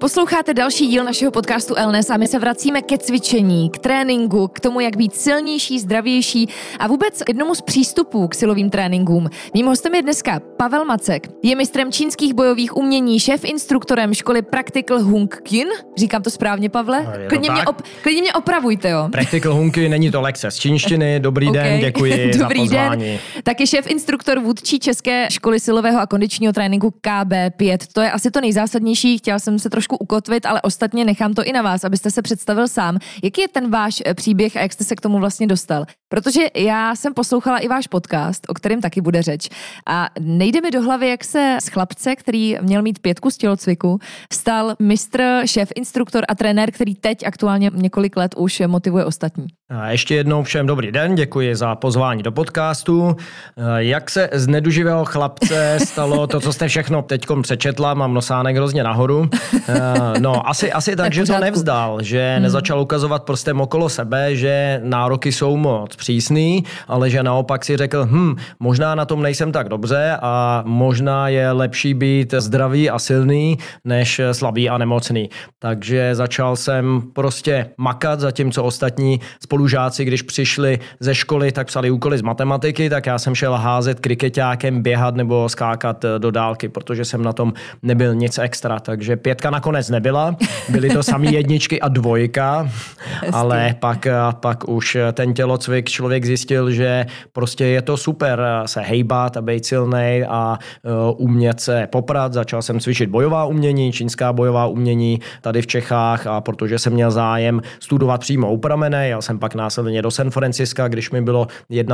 Posloucháte další díl našeho podcastu Elnes a my se vracíme ke cvičení, k tréninku, k tomu, jak být silnější, zdravější a vůbec k jednomu z přístupů k silovým tréninkům. Mým hostem je dneska Pavel Macek. Je mistrem čínských bojových umění, šéf instruktorem školy Practical Hung Kin. Říkám to správně, Pavle? Klidně mě, op, klidně mě opravujte, jo. Practical Hunky, není to lekce z čínštiny. Dobrý okay. den, děkuji Dobrý za pozvání. Den. Taky šéf instruktor vůdčí České školy silového a kondičního tréninku KB5. To je asi to nejzásadnější. Chtěla jsem se trošku trošku ukotvit, ale ostatně nechám to i na vás, abyste se představil sám. Jaký je ten váš eh, příběh a jak jste se k tomu vlastně dostal? Protože já jsem poslouchala i váš podcast, o kterém taky bude řeč. A nejde mi do hlavy, jak se z chlapce, který měl mít pětku z tělocviku, stal mistr, šéf, instruktor a trenér, který teď aktuálně několik let už motivuje ostatní. A ještě jednou všem dobrý den, děkuji za pozvání do podcastu. Jak se z neduživého chlapce stalo to, co jste všechno teď přečetla, mám nosánek hrozně nahoru. No, asi, asi tak, že to nevzdal, že hmm. nezačal ukazovat prstem okolo sebe, že nároky jsou moc přísný, ale že naopak si řekl, hm, možná na tom nejsem tak dobře a možná je lepší být zdravý a silný, než slabý a nemocný. Takže začal jsem prostě makat, zatímco ostatní spolužáci, když přišli ze školy, tak psali úkoly z matematiky, tak já jsem šel házet kriketákem, běhat nebo skákat do dálky, protože jsem na tom nebyl nic extra. Takže pětka nakonec nebyla, byly to samý jedničky a dvojka, ale pak, pak už ten tělocvik člověk zjistil, že prostě je to super se hejbat a být silný a umět se poprat. Začal jsem cvičit bojová umění, čínská bojová umění tady v Čechách a protože jsem měl zájem studovat přímo u pramene, jel jsem pak následně do San Franciska, když mi bylo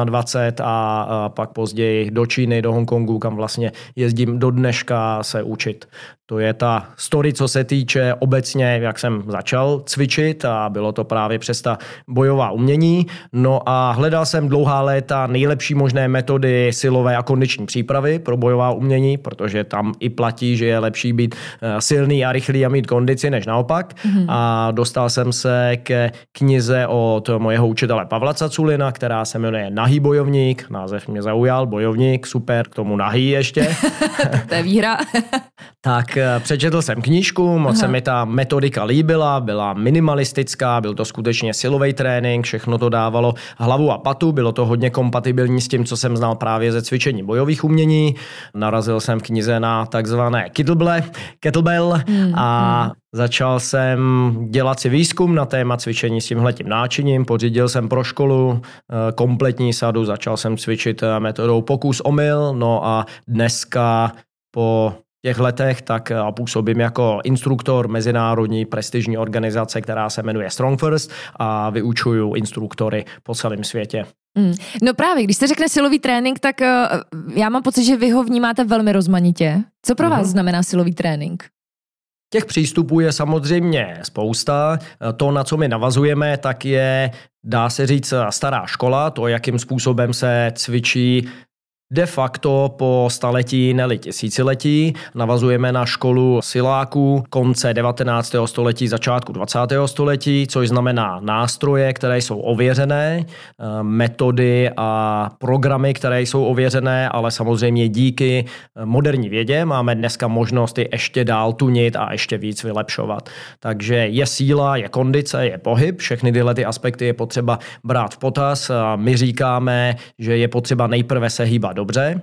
21 a, a pak později do Číny, do Hongkongu, kam vlastně jezdím do dneška se učit. To je ta story, co se týče obecně, jak jsem začal cvičit a bylo to právě přes ta bojová umění. No a hledal jsem dlouhá léta nejlepší možné metody silové a kondiční přípravy pro bojová umění, protože tam i platí, že je lepší být eh, silný a rychlý a mít kondici, než naopak. Mm-hmm. A dostal jsem se ke knize od mojeho učitele Pavla Caculina, která se jmenuje Nahý bojovník. Název mě zaujal, bojovník, super, k tomu nahý ještě. to je výhra. tak eh, přečetl jsem knížku, moc Aha. se mi ta metodika líbila, byla minimalistická, byl to skutečně silový trénink, všechno to dávalo hlavu a patu, bylo to hodně kompatibilní s tím, co jsem znal právě ze cvičení bojových umění. Narazil jsem v knize na takzvané kettlebell, kettlebell hmm, a hmm. Začal jsem dělat si výzkum na téma cvičení s tímhletím náčiním, pořídil jsem pro školu eh, kompletní sadu, začal jsem cvičit eh, metodou pokus omyl, no a dneska po těch letech, tak eh, působím jako instruktor mezinárodní prestižní organizace, která se jmenuje Strong First a vyučuju instruktory po celém světě. Mm. No právě, když se řekne silový trénink, tak uh, já mám pocit, že vy ho vnímáte velmi rozmanitě. Co pro vás uh-huh. znamená silový trénink? Těch přístupů je samozřejmě spousta. To, na co my navazujeme, tak je, dá se říct, stará škola, to, jakým způsobem se cvičí De facto po staletí, neli tisíciletí, navazujeme na školu siláků konce 19. století, začátku 20. století, což znamená nástroje, které jsou ověřené, eh, metody a programy, které jsou ověřené, ale samozřejmě díky eh, moderní vědě máme dneska možnost je ještě dál tunit a ještě víc vylepšovat. Takže je síla, je kondice, je pohyb, všechny tyhle ty aspekty je potřeba brát v potaz. My říkáme, že je potřeba nejprve se hýbat dobře,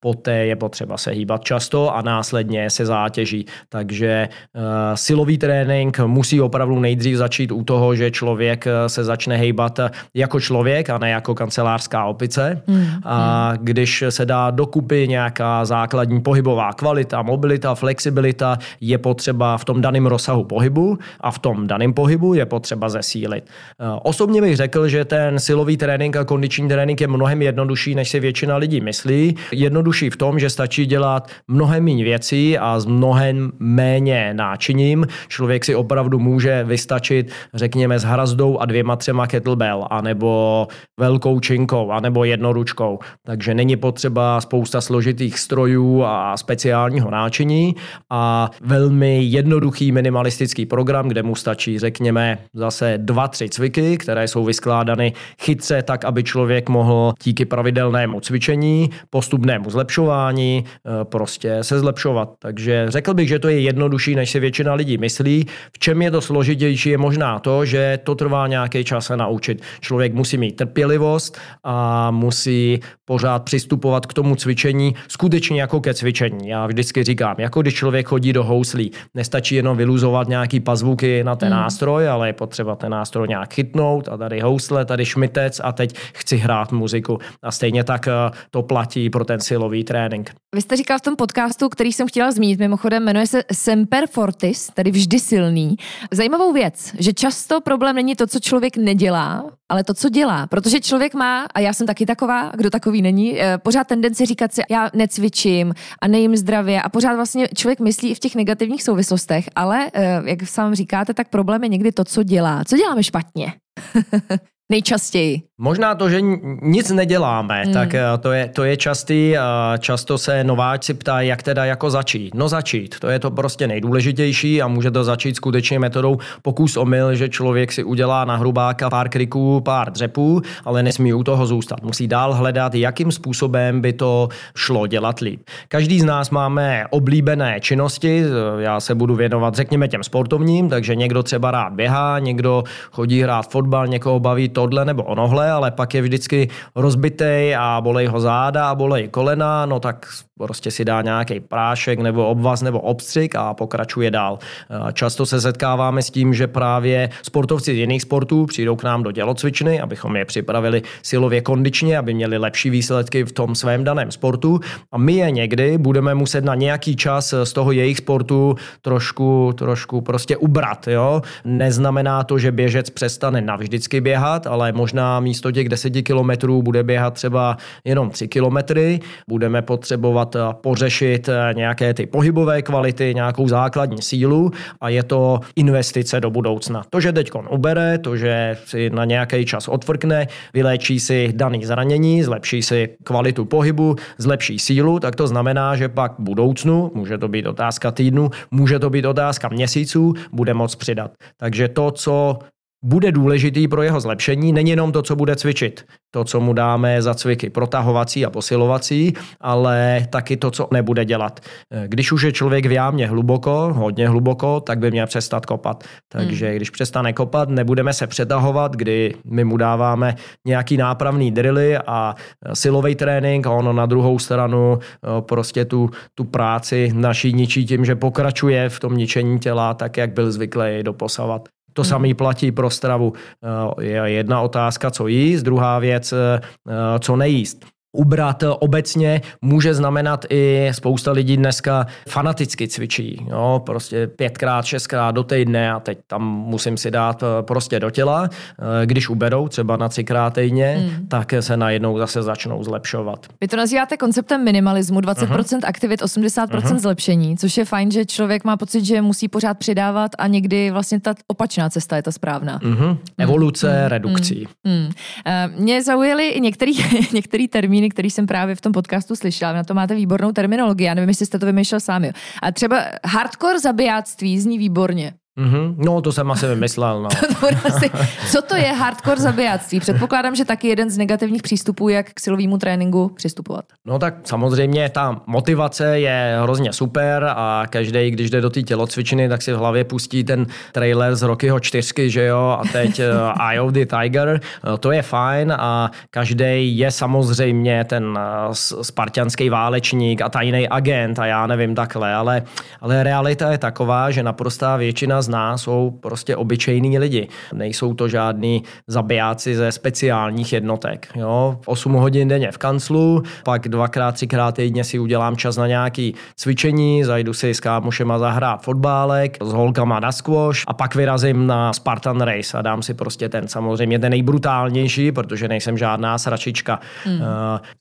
poté je potřeba se hýbat často a následně se zátěží. Takže uh, silový trénink musí opravdu nejdřív začít u toho, že člověk se začne hýbat jako člověk a ne jako kancelářská opice. Mm, a mm. když se dá dokupy nějaká základní pohybová kvalita, mobilita, flexibilita, je potřeba v tom daném rozsahu pohybu a v tom daném pohybu je potřeba zesílit. Uh, osobně bych řekl, že ten silový trénink a kondiční trénink je mnohem jednodušší, než si většina lidí myslí. Jednodušší v tom, že stačí dělat mnohem méně věcí a s mnohem méně náčiním. Člověk si opravdu může vystačit, řekněme, s hrazdou a dvěma, třema kettlebell, anebo velkou činkou, anebo jednoručkou. Takže není potřeba spousta složitých strojů a speciálního náčiní a velmi jednoduchý minimalistický program, kde mu stačí, řekněme, zase dva, tři cviky, které jsou vyskládány chytře tak, aby člověk mohl díky pravidelnému cvičení, postupnému zlepšování, eh, prostě se zlepšovat. Takže řekl bych, že to je jednodušší, než si většina lidí myslí. V čem je to složitější, je možná to, že to trvá nějaký čas se naučit. Člověk musí mít trpělivost a musí pořád přistupovat k tomu cvičení skutečně jako ke cvičení. Já vždycky říkám, jako když člověk chodí do houslí, nestačí jenom vyluzovat nějaký pazvuky na ten hmm. nástroj, ale je potřeba ten nástroj nějak chytnout a tady housle, tady šmitec a teď chci hrát muziku. A stejně tak eh, to platí pro ten silový trénink. Vy jste říkal v tom podcastu, který jsem chtěla zmínit, mimochodem jmenuje se Semper Fortis, tedy vždy silný. Zajímavou věc, že často problém není to, co člověk nedělá, ale to, co dělá. Protože člověk má, a já jsem taky taková, kdo takový není, eh, pořád tendenci říkat si, já necvičím a nejím zdravě a pořád vlastně člověk myslí i v těch negativních souvislostech, ale eh, jak sám říkáte, tak problém je někdy to, co dělá. Co děláme špatně? Nejčastěji. Možná to, že nic neděláme, hmm. tak eh, to je, to je častý. Často se nováčci ptají, jak teda jako začít. No začít, to je to prostě nejdůležitější a může to začít skutečně metodou pokus omyl, že člověk si udělá na hrubáka pár kriků, pár dřepů, ale nesmí u toho zůstat. Musí dál hledat, jakým způsobem by to šlo dělat líp. Každý z nás máme oblíbené činnosti, já se budu věnovat, řekněme, těm sportovním, takže někdo třeba rád běhá, někdo chodí hrát fotbal, někoho baví tohle nebo onohle, ale pak je vždycky rozbitej a bolej ho záda a bolej kolena, no tak prostě si dá nějaký prášek nebo obvaz nebo obstřik a pokračuje dál. Často se setkáváme s tím, že právě sportovci z jiných sportů přijdou k nám do tělocvičny, abychom je připravili silově kondičně, aby měli lepší výsledky v tom svém daném sportu a my je někdy budeme muset na nějaký čas z toho jejich sportu trošku, trošku prostě ubrat. Jo? Neznamená to, že běžec přestane navždycky běhat, ale možná místo těch 10 kilometrů bude běhat třeba jenom 3 kilometry. Budeme potřebovat eh, pořešit eh, nějaké ty pohybové kvality, nějakou základní sílu a je to investice do budoucna. To, že teď ubere, to, že si na nějaký čas odfrkne, vyléčí si daný zranění, zlepší si kvalitu pohybu, zlepší sílu, tak to znamená, že pak v budoucnu, může to být otázka týdnu, může to být otázka měsíců, bude moc přidat. Takže to, co bude důležitý pro jeho zlepšení, není jenom to, co bude cvičit, to, co mu dáme za cviky protahovací a posilovací, ale taky to, co nebude dělat. Když už je člověk v jámě hluboko, hodně hluboko, tak by měl přestat kopat. Takže hmm. když přestane kopat, nebudeme se přetahovat, kdy my mu dáváme nějaký nápravný drily a silový trénink a ono na druhou stranu eh, prostě tu, tu práci naší ničí tím, že pokračuje v tom ničení těla tak, jak byl zvyklý doposavat. To hmm. samé platí pro stravu. Eh, je jedna otázka, co jíst, druhá věc, eh, co nejíst ubrat obecně může znamenat i spousta lidí dneska fanaticky cvičí. Jo? Prostě pětkrát, šestkrát do týdne a teď tam musím si dát eh, prostě do těla. Eh, když uberou třeba na třikrát týdně, hmm. tak se najednou zase začnou zlepšovat. Vy to nazýváte konceptem minimalismu, 20% uh-huh. aktivit, 80% uh-huh. zlepšení, což je fajn, že člověk má pocit, že musí pořád přidávat a někdy vlastně ta opačná cesta je ta správná. Uh-huh. Evoluce hmm. redukcí. Hmm. Mě zaujaly i některé termíny, termíny, který jsem právě v tom podcastu slyšela. Na to máte výbornou terminologii. Já nevím, jestli jste to vymýšlel sami. A třeba hardcore zabijáctví zní výborně. Mm-hmm. No, to jsem asi vymyslel. No. Co to je hardcore zabijáctví? Předpokládám, že taky jeden z negativních přístupů, jak k silovému tréninku přistupovat. No tak samozřejmě ta motivace je hrozně super a každý, když jde do té tělocvičny, tak si v hlavě pustí ten trailer z Rockyho čtyřky, že jo, a teď uh, Eye of the Tiger. Uh, to je fajn a každý je samozřejmě ten uh, spartianský válečník a tajný agent a já nevím takhle, ale, ale realita je taková, že naprostá většina z nás jsou prostě obyčejní lidi. Nejsou to žádní zabijáci ze speciálních jednotek. Jo? 8 hodin denně v kanclu, pak dvakrát, třikrát týdně si udělám čas na nějaký cvičení, zajdu si s kámošema zahrát fotbálek, s holkama na squash a pak vyrazím na Spartan Race a dám si prostě ten samozřejmě ten nejbrutálnější, protože nejsem žádná sračička. Hmm.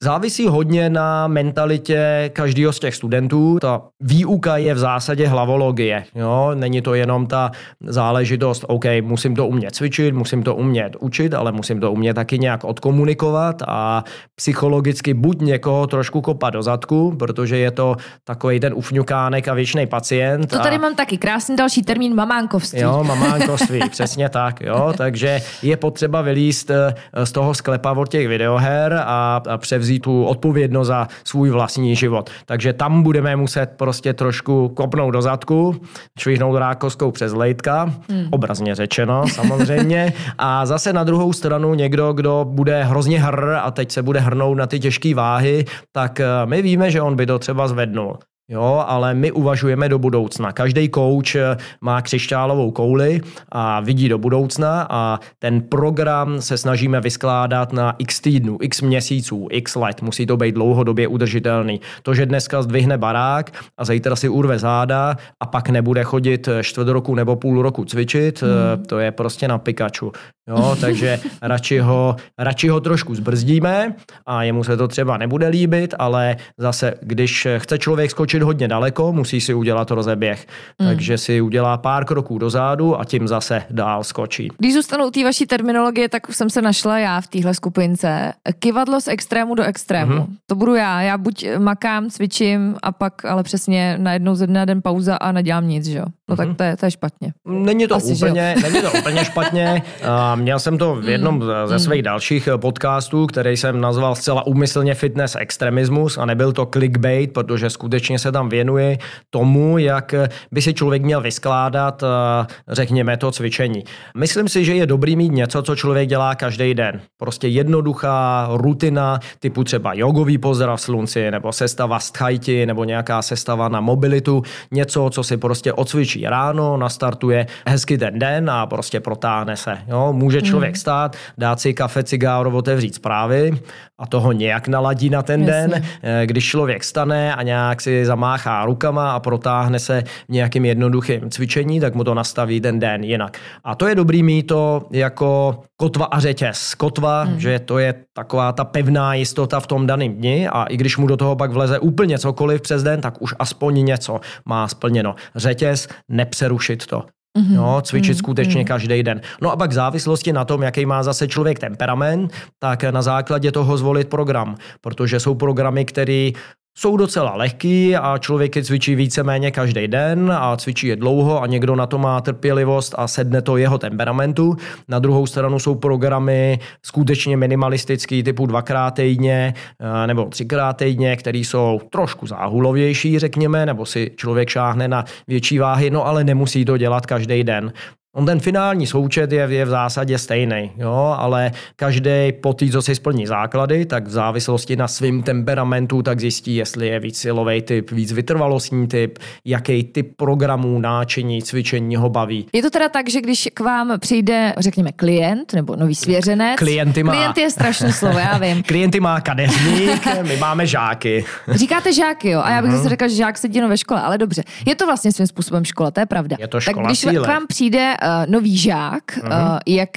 Závisí hodně na mentalitě každého z těch studentů. Ta výuka je v zásadě hlavologie. Jo? Není to jenom ta ta záležitost, OK, musím to umět cvičit, musím to umět učit, ale musím to umět taky nějak odkomunikovat a psychologicky buď někoho trošku kopat do zadku, protože je to takový ten ufňukánek a věčný pacient. To tady a... mám taky krásný další termín mamánkovství. Jo, mamánkovství, přesně tak, jo, takže je potřeba vylíst eh, z toho sklepa od těch videoher a, a převzít tu odpovědnost za svůj vlastní život. Takže tam budeme muset prostě trošku kopnout do zadku, švihnout rákoskou přes lejtka, hmm. obrazně řečeno samozřejmě. A zase na druhou stranu někdo, kdo bude hrozně hr a teď se bude hrnout na ty těžké váhy, tak eh, my víme, že on by to třeba zvednul. Jo, ale my uvažujeme do budoucna. Každý kouč eh, má křišťálovou kouli a vidí do budoucna a ten program se snažíme vyskládat na x týdnů, x měsíců, x let. Musí to být dlouhodobě udržitelný. To, že dneska zdvihne barák a zítra si urve záda a pak nebude chodit čtvrt roku nebo půl roku cvičit, mm. to je prostě na Pikachu. Jo, takže radši ho, radši ho trošku zbrzdíme a jemu se to třeba nebude líbit, ale zase, když chce člověk skočit hodně daleko, musí si udělat rozeběh. Mm. Takže si udělá pár kroků dozadu a tím zase dál skočí. Když zůstanu u té vaší terminologie, tak jsem se našla já v téhle skupince. Kivadlo z extrému do extrému. Mm-hmm. To budu já. Já buď makám, cvičím a pak ale přesně najednou ze dne na den pauza a nedělám nic, že jo? No mm-hmm. tak mhm. to je, to je špatně. Není to, Asi, úplně, není to úplně špatně. Měl jsem to v jednom mm. ze svých dalších eh, podcastů, který jsem nazval zcela úmyslně fitness extremismus a nebyl to clickbait, protože skutečně se tam věnuje tomu, jak by si člověk měl vyskládat, eh, řekněme, to cvičení. Myslím si, že je dobrý mít něco, co člověk dělá každý den. Prostě jednoduchá rutina typu třeba jogový pozdrav slunci, nebo sestava sthajti, nebo nějaká sestava na mobilitu, něco, co si prostě odcvičí ráno, nastartuje hezky ten den a prostě protáhne se. Jo? Může člověk mm. stát, dát si kafe, cigáro, otevřít zprávy a toho nějak naladí na ten Jasně. den. Eh, když člověk stane a nějak si zamáchá rukama a protáhne se nějakým jednoduchým cvičení, tak mu to nastaví ten den jinak. A to je dobrý mít to jako kotva a řetěz. Kotva, hmm. že to je taková ta pevná jistota v tom daném dni a i když mu do toho pak vleze úplně cokoliv přes den, tak už aspoň něco má splněno. Řetěz, nepřerušit to. Mm-hmm. No, cvičit mm-hmm. skutečně mm-hmm. každý den. No a pak v závislosti na tom, jaký má zase člověk temperament, tak na základě toho zvolit program, protože jsou programy, které jsou docela lehký a člověk je cvičí víceméně každý den a cvičí je dlouho a někdo na to má trpělivost a sedne to jeho temperamentu. Na druhou stranu jsou programy skutečně minimalistický typu dvakrát týdně eh, nebo třikrát týdně, které jsou trošku záhulovější, řekněme, nebo si člověk šáhne na větší váhy, no ale nemusí to dělat každý den. On ten finální součet je, je v zásadě stejný, jo, ale každý po té, co si splní základy, tak v závislosti na svém temperamentu, tak zjistí, jestli je víc silový typ, víc vytrvalostní typ, jaký typ programů, náčiní, cvičení ho baví. Je to teda tak, že když k vám přijde, řekněme, klient nebo nový svěřenec, Klienty má... klient je strašné slovo, já vím. Klienty má kadeřník, my máme žáky. Říkáte žáky, jo, a já bych uh-huh. zase řekla, že žák sedí ve škole, ale dobře. Je to vlastně svým způsobem škola, to je pravda. Je to škola tak když k vám přijde nový žák. Uh-huh. Uh, jak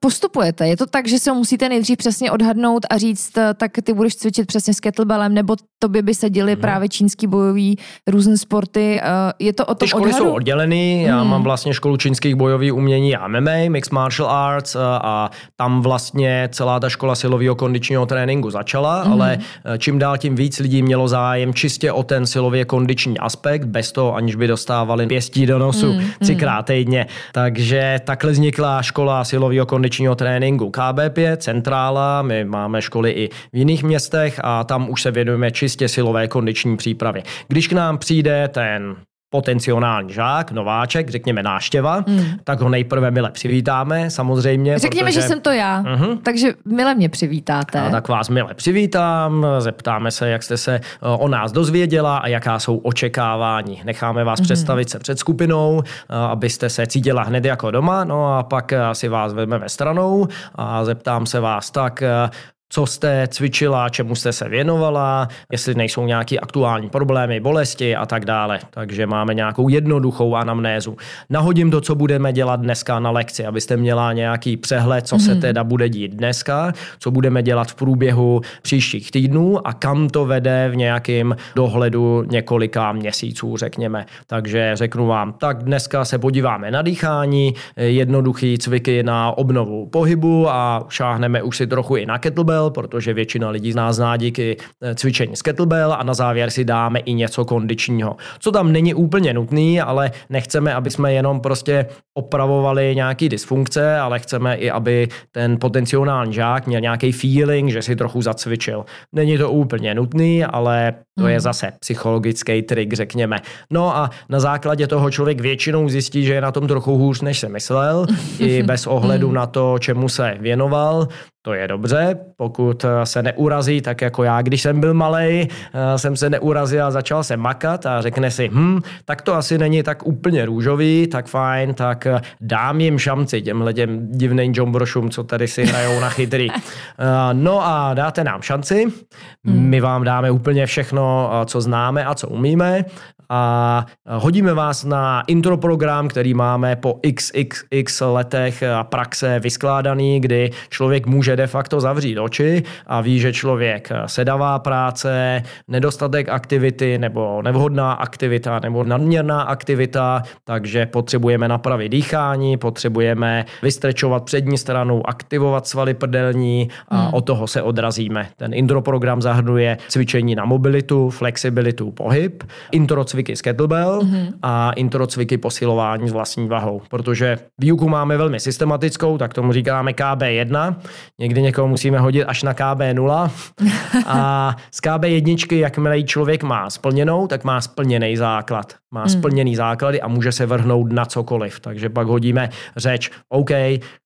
postupujete? Je to tak, že se ho musíte nejdřív přesně odhadnout a říct, tak ty budeš cvičit přesně s kettlebellem, nebo tobě by se děli uh-huh. právě čínský bojový různé sporty? Uh, je to o tom Ty školy odhadu? jsou oddělený. Já uh-huh. mám vlastně školu čínských bojových umění a MMA, Mixed Martial Arts a tam vlastně celá ta škola silového kondičního tréninku začala, uh-huh. ale čím dál tím víc lidí mělo zájem čistě o ten silově kondiční aspekt, bez toho, aniž by dostávali pěstí do nosu mm, třikrát týdně. Takže takhle vznikla škola silového kondičního tréninku KB5, centrála, my máme školy i v jiných městech a tam už se věnujeme čistě silové kondiční přípravě. Když k nám přijde ten potenciální žák, nováček, řekněme náštěva, hmm. tak ho nejprve mile přivítáme, samozřejmě. Řekněme, protože... že jsem to já, uh-huh. takže mile mě přivítáte. A tak vás mile přivítám, zeptáme se, jak jste se eh, o nás dozvěděla a jaká jsou očekávání. Necháme vás uh-huh. představit se před skupinou, eh, abyste se cítila hned jako doma, no a pak eh, si vás vezmeme stranou a zeptám se vás tak, co jste cvičila, čemu jste se věnovala, jestli nejsou nějaké aktuální problémy, bolesti a tak dále. Takže máme nějakou jednoduchou anamnézu. Nahodím to, co budeme dělat dneska na lekci, abyste měla nějaký přehled, co mm-hmm. se mhm. teda bude dít dneska, co budeme dělat v průběhu příštích týdnů a kam to vede v nějakém dohledu několika měsíců, řekněme. Takže řeknu vám, tak dneska se podíváme na dýchání, jednoduchý cviky na obnovu pohybu a šáhneme už si trochu i na kettlebell, kettlebell, protože většina lidí z nás zná díky eh, cvičení z kettlebell a na závěr si dáme i něco kondičního. Co tam není úplně nutný, ale nechceme, aby jsme jenom prostě opravovali nějaký dysfunkce, ale chceme i, aby ten potenciální žák měl nějaký feeling, že si trochu zacvičil. Není to úplně nutný, ale to je hmm. zase psychologický trik, řekněme. No a na základě toho člověk většinou zjistí, že je na tom trochu hůř, než se myslel, i bez ohledu hmm. na to, čemu se věnoval. To je dobře, pokud eh, se neurazí, tak jako já, když jsem byl malý, eh, jsem se neurazil a začal se makat a řekne si, hm, tak to asi není tak úplně růžový, tak fajn, tak eh, dám jim šanci těmhle těm divným jombrošům, co tady si hrajou na chytrý. No a dáte nám šanci, hmm. my vám dáme úplně všechno, co známe a co umíme a hodíme vás na intro program, který máme po xxx letech praxe vyskládaný, kdy člověk může de facto zavřít oči a ví, že člověk sedavá práce, nedostatek aktivity nebo nevhodná aktivita nebo nadměrná aktivita, takže potřebujeme napravit dýchání, potřebujeme vystrečovat přední stranu, aktivovat svaly prdelní a hmm. od toho se odrazíme. Ten intro program zahrnuje cvičení na mobilitu, flexibilitu, pohyb, intro cviky z kettlebell mm-hmm. a intro cviky posilování s vlastní vahou. Protože výuku máme velmi systematickou, tak tomu říkáme KB1. Někdy někoho musíme hodit až na KB0. a z KB1, jakmile člověk má splněnou, tak má splněný základ. Má mm. splněný základy a může se vrhnout na cokoliv. Takže pak hodíme řeč, OK,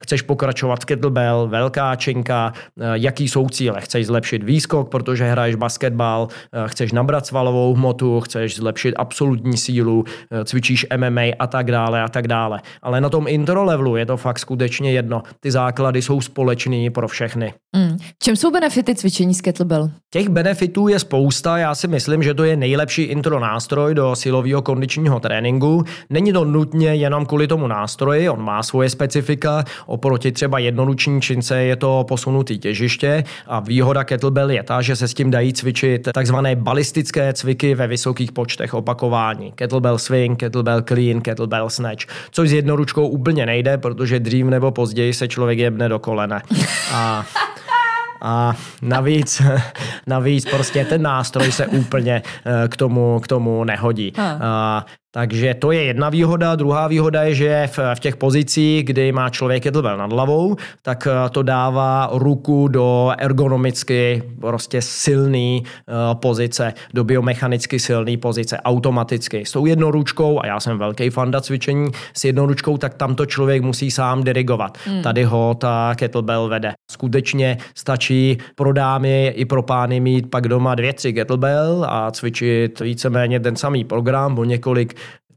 chceš pokračovat v kettlebell, velká činka, eh, jaký jsou cíle? Chceš zlepšit výskok, protože hraješ basketbal, eh, chceš nabrat svalovou hmotu, chceš zlepšit absolutní sílu, eh, cvičíš MMA a tak dále a tak dále. Ale na tom intro levelu je to fakt skutečně jedno. Ty základy jsou společný pro všechny. Mm. Čem jsou benefity cvičení z kettlebell? Těch benefitů je spousta. Já si myslím, že to je nejlepší intro nástroj do silového kondičního tréninku. Není to nutně jenom kvůli tomu nástroji, on má svoje specifika. Oproti třeba jednoruční čince je to posunutý těžiště a výhoda kettlebell je ta, že se s tím dají cvičit takzvané balistické cviky ve vysokých počtech opakování. Kettlebell swing, kettlebell clean, kettlebell snatch, což s jednoručkou úplně nejde, protože dřív nebo později se člověk jebne do kolene. A a navíc, navíc prostě ten nástroj se úplně eh, k tomu, k tomu nehodí. A takže to je jedna výhoda. Druhá výhoda je, že v, v těch pozicích, kdy má člověk kettlebell nad hlavou, tak eh, to dává ruku do ergonomicky prostě silný uh, pozice, do biomechanicky silný pozice, automaticky. S tou jednou ručkou, a já jsem velký fanda cvičení s jednou ručkou, tak tam to člověk musí sám dirigovat. Hmm. Tady ho ta kettlebell vede. Skutečně stačí pro dámy i pro pány mít pak doma dvě, tři kettlebell a cvičit víceméně ten samý program o několik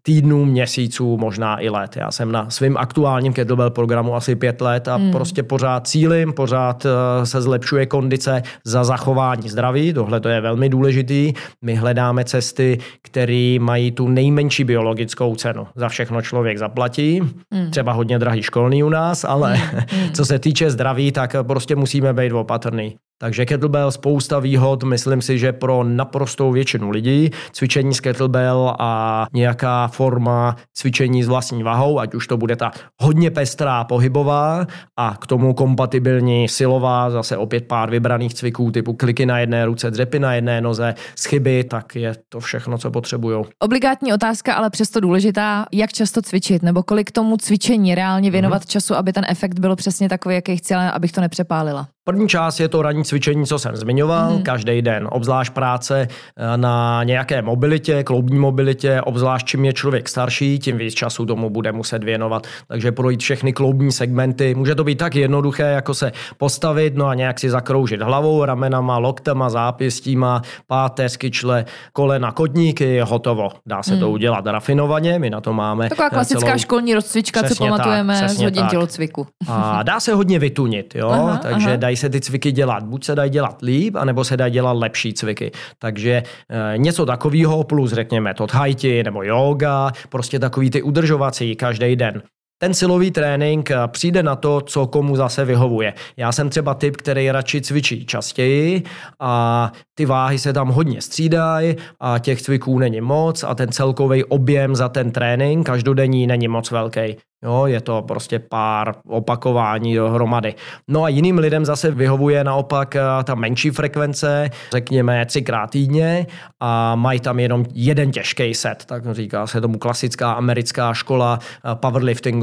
týdnů, měsíců, možná i let. Já jsem na svém aktuálním kettlebell programu asi pět let a hmm. prostě pořád cílim, pořád eh, se zlepšuje kondice za zachování zdraví. Tohle to je velmi důležitý. My hledáme cesty, které mají tu nejmenší biologickou cenu. Za všechno člověk zaplatí. Hmm. Třeba hodně drahý školný u nás, ale hmm. co se týče zdraví, tak prostě musíme být opatrný. Takže kettlebell spousta výhod, myslím si, že pro naprostou většinu lidí cvičení s kettlebell a nějaká forma cvičení s vlastní vahou, ať už to bude ta hodně pestrá pohybová a k tomu kompatibilní silová, zase opět pár vybraných cviků typu kliky na jedné ruce, dřepy na jedné noze, schyby, tak je to všechno, co potřebují. Obligátní otázka, ale přesto důležitá, jak často cvičit nebo kolik tomu cvičení reálně věnovat mm-hmm. času, aby ten efekt byl přesně takový, jaký chci, abych to nepřepálila. První část je to ranní cvičení, co jsem zmiňoval, mm. každý den, obzvlášť práce eh, na nějaké mobilitě, kloubní mobilitě, obzvlášť čím je člověk starší, tím víc času tomu bude muset věnovat. Takže projít všechny kloubní segmenty. Může to být tak jednoduché, jako se postavit, no a nějak si zakroužit hlavou, ramenama, loktama, zápěstíma, páteř, kyčle, kolena, kotníky, hotovo. Dá se mm. to hmm. udělat rafinovaně, my na to máme. Taková klasická celou... školní rozcvička, co pamatujeme tak, z hodin tak. tělocviku. A dá se hodně vytunit, jo? Aha, takže aha. dají se ty cviky dělat. Buď se dají dělat líp, anebo se dají dělat lepší cviky. Takže e, něco takového plus řekněme to thajti nebo yoga, prostě takový ty udržovací každý den. Ten silový trénink přijde na to, co komu zase vyhovuje. Já jsem třeba typ, který radši cvičí častěji a ty váhy se tam hodně střídají a těch cviků není moc a ten celkový objem za ten trénink každodenní není moc velký. Jo, je to prostě pár opakování dohromady. No a jiným lidem zase vyhovuje naopak eh, ta menší frekvence, řekněme třikrát týdně a mají tam jenom jeden těžký set, tak říká se tomu klasická americká škola eh,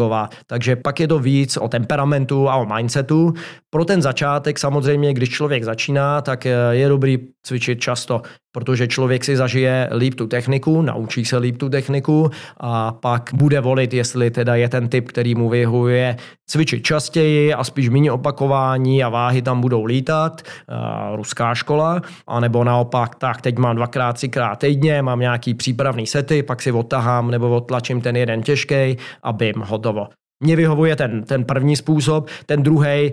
powerliftingová. Takže pak je to víc o temperamentu a o mindsetu. Pro ten začátek samozřejmě, když člověk začíná, tak eh, je dobrý cvičit často protože člověk si zažije líp tu techniku, naučí se líp tu techniku a pak bude volit, jestli teda je ten typ, který mu vyhovuje cvičit častěji a spíš méně opakování a váhy tam budou lítat, uh, ruská škola, anebo naopak, tak teď mám dvakrát, třikrát týdně, mám nějaký přípravný sety, pak si odtahám nebo odtlačím ten jeden těžký a bym, hotovo. Mně vyhovuje ten, ten první způsob, ten druhý, eh,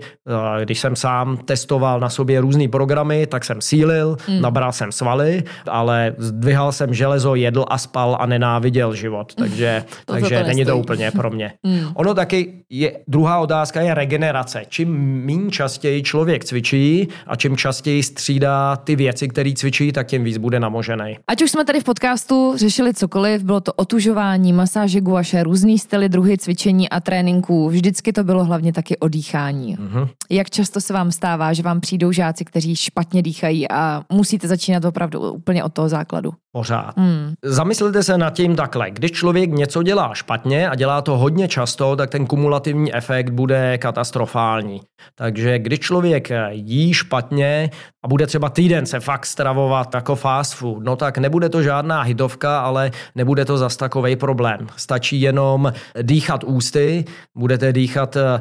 když jsem sám testoval na sobě různé programy, tak jsem sílil, mm. nabral jsem svaly, ale zdvihal jsem železo, jedl a spal a nenáviděl život, takže, to takže to není to úplně pro mě. Mm. Ono taky je, druhá otázka je regenerace. Čím méně častěji člověk cvičí a čím častěji střídá ty věci, které cvičí, tak tím víc bude namožený. Ať už jsme tady v podcastu řešili cokoliv, bylo to otužování, masáže guaše, různý styly, druhy cvičení a tréninků, vždycky to bylo hlavně taky o dýchání. Mm-hmm. Jak často se vám stává, že vám přijdou žáci, kteří špatně dýchají a musíte začínat opravdu úplně od toho základu? Pořád. Mm. Zamyslete se nad tím takhle. Když člověk něco dělá špatně a dělá to hodně často, tak ten kumulativní efekt bude katastrofální. Takže když člověk jí špatně a bude třeba týden se fakt stravovat jako fast food, no tak nebude to žádná hitovka, ale nebude to zas takový problém. Stačí jenom dýchat ústy, budete dýchat eh,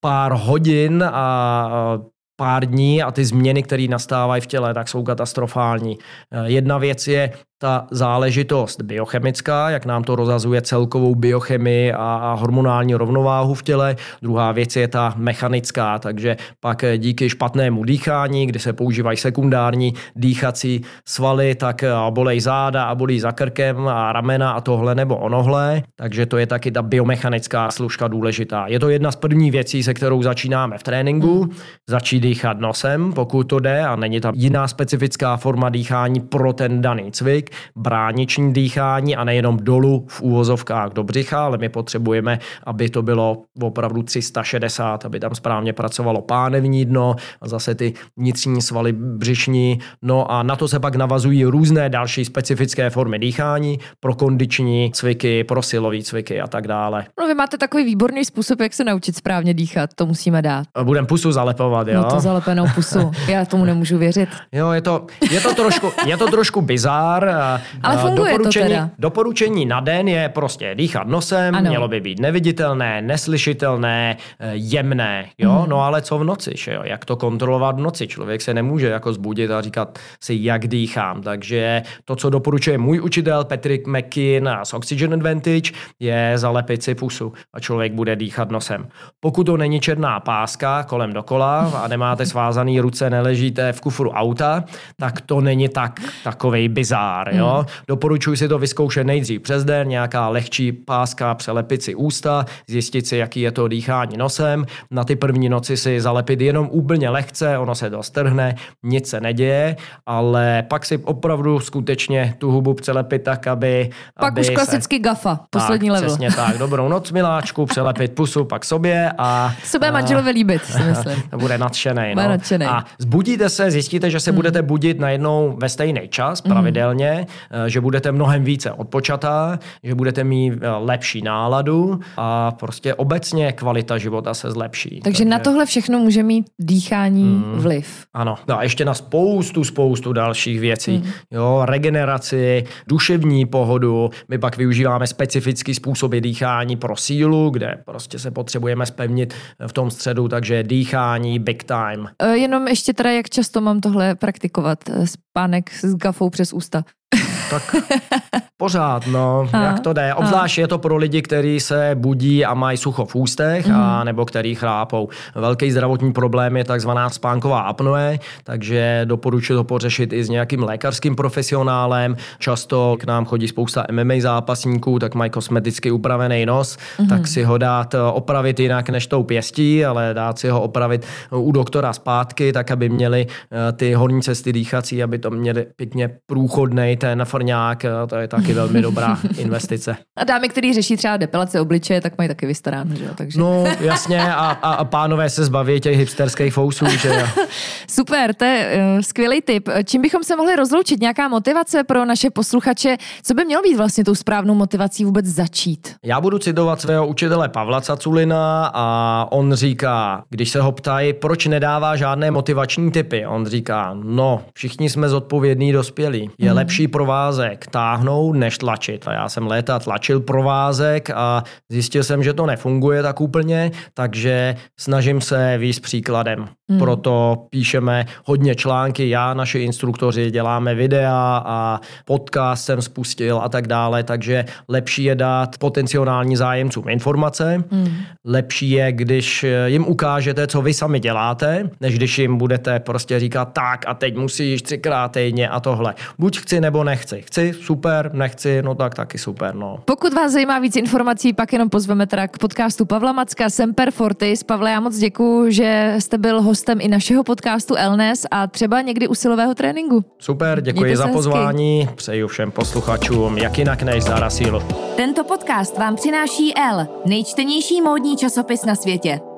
pár hodin a pár dní a ty změny, které nastávají v těle, tak jsou katastrofální. Eh, jedna věc je ta záležitost biochemická, jak nám to rozazuje celkovou biochemii a hormonální rovnováhu v těle. Druhá věc je ta mechanická, takže pak díky špatnému dýchání, kdy se používají sekundární dýchací svaly, tak bolej záda a bolí za krkem a ramena a tohle nebo onohle. Takže to je taky ta biomechanická služka důležitá. Je to jedna z prvních věcí, se kterou začínáme v tréninku. Začít dýchat nosem, pokud to jde a není tam jiná specifická forma dýchání pro ten daný cvik brániční dýchání a nejenom dolů v úvozovkách do břicha, ale my potřebujeme, aby to bylo opravdu 360, aby tam správně pracovalo pánevní dno a zase ty vnitřní svaly břišní. No a na to se pak navazují různé další specifické formy dýchání pro kondiční cviky, pro silové cviky a tak dále. No vy máte takový výborný způsob, jak se naučit správně dýchat, to musíme dát. Budem pusu zalepovat, jo? No to zalepenou pusu, já tomu nemůžu věřit. Jo, je to, je to trošku, je to trošku bizár, Ale funguje to doporučení, teda. doporučení na den je prostě dýchat nosem, Ano. mělo by být neviditelné, neslyšitelné, eh, jemné. Jo? Mhm. No ale co v noci? Že jo? Jak to kontrolovat v noci? Člověk se nemůže jako zbudit a říkat si, jak dýchám. Takže to, co doporučuje můj učitel Patrick McKin z Oxygen Advantage, je zalepit si pusu a člověk bude dýchat nosem. Pokud to není černá páska kolem dokola a nemáte svázaný ruce, neležíte v kufru auta, tak to není tak takovej bizár. Jo? Doporučuji si to vyzkoušet nejdřív přes den, nějaká lehčí páska, přelepit si ústa, zjistit si, jaký je to dýchání nosem. Na ty první noci si zalepit jenom úplně lehce, ono se to strhne, nic se neděje, ale pak si opravdu skutečně tu hubu přelepit tak, aby... Pak aby už se- klasicky gafa, poslední tak, level. Přesně tak, dobrou noc miláčku, přelepit pusu pak sobě a... Sobě a- manželovi líbit, si myslím. bude nadšený. Bude No. A zbudíte se, zjistíte, že se Hmm. budete budit najednou ve stejný čas, pravidelně, eh, že budete mnohem více odpočatá, že budete mít eh, lepší náladu a prostě obecně kvalita života se zlepší. Takže na tohle všechno může mít dýchání Hmm. vliv. Ano, no a ještě na spoustu, spoustu dalších věcí. Hmm. Jo, regeneraci, duševní pohodu, my pak využíváme specifický způsoby dýchání pro sílu, kde prostě se potřebujeme spevnit v tom středu, takže dýchání big time. Jenom ještě teda, jak často mám tohle praktikovat? Spánek s gafou přes ústa. Tak pořád, no, A, jak to jde. Obzvlášť je to pro lidi, kteří se budí a mají sucho v ústech, Mhm. a nebo který chrápou. Velký zdravotní problém je takzvaná spánková apnoe, takže doporučuji to pořešit i s nějakým lékařským profesionálem. Často k nám chodí spousta MMA zápasníků, tak mají kosmeticky upravený nos, Mhm. tak si ho dát eh, opravit jinak než tou pěstí, ale dát si ho opravit u doktora zpátky, tak aby měli eh, ty horní cesty dýchací, aby to měli pěkně průchodnej ten eh, to je taky velmi dobrá investice. A dámy, který řeší třeba depilace obličeje, tak mají taky vystaráno, že jo? Takže... No jasně a, a, a pánové se zbaví těch hipsterských fousů, že jo. Super, to je uh, skvělý tip. Čím bychom se mohli rozloučit? Nějaká motivace pro naše posluchače? Co by mělo být vlastně tou správnou motivací vůbec začít? Já budu citovat svého učitele Pavla Caculina a on říká, když se ho ptají, proč nedává žádné motivační typy, on říká, no, všichni jsme zodpovědní dospělí. Je mm. lepší provázek táhnout, než tlačit. A já jsem léta tlačil provázek a zjistil jsem, že to nefunguje tak úplně, takže snažím se víc příkladem. Mm. Proto píšeme hodně články, já, naši instruktoři, děláme videa a podcast jsem spustil a tak dále, takže lepší je dát potenciální zájemcům informace. Mm. Lepší je, když jim ukážete, co vy sami děláte, než když jim budete prostě říkat tak a teď musíš třikrát týdně a tohle. Buď chci nebo nechci. Chci, super, nechci, no tak taky super, no. Pokud vás zajímá víc informací, pak jenom pozveme teda k podcastu Pavla Macka, Semper Fortis. Pavle, já moc děkuju, že jste byl hostem i našeho podcastu Elnes a třeba někdy u silového tréninku. Super, děkuji Mějte za hezky. pozvání, přeju všem posluchačům, jak jinak než za sílu. Tento podcast vám přináší L, nejčtenější módní časopis na světě.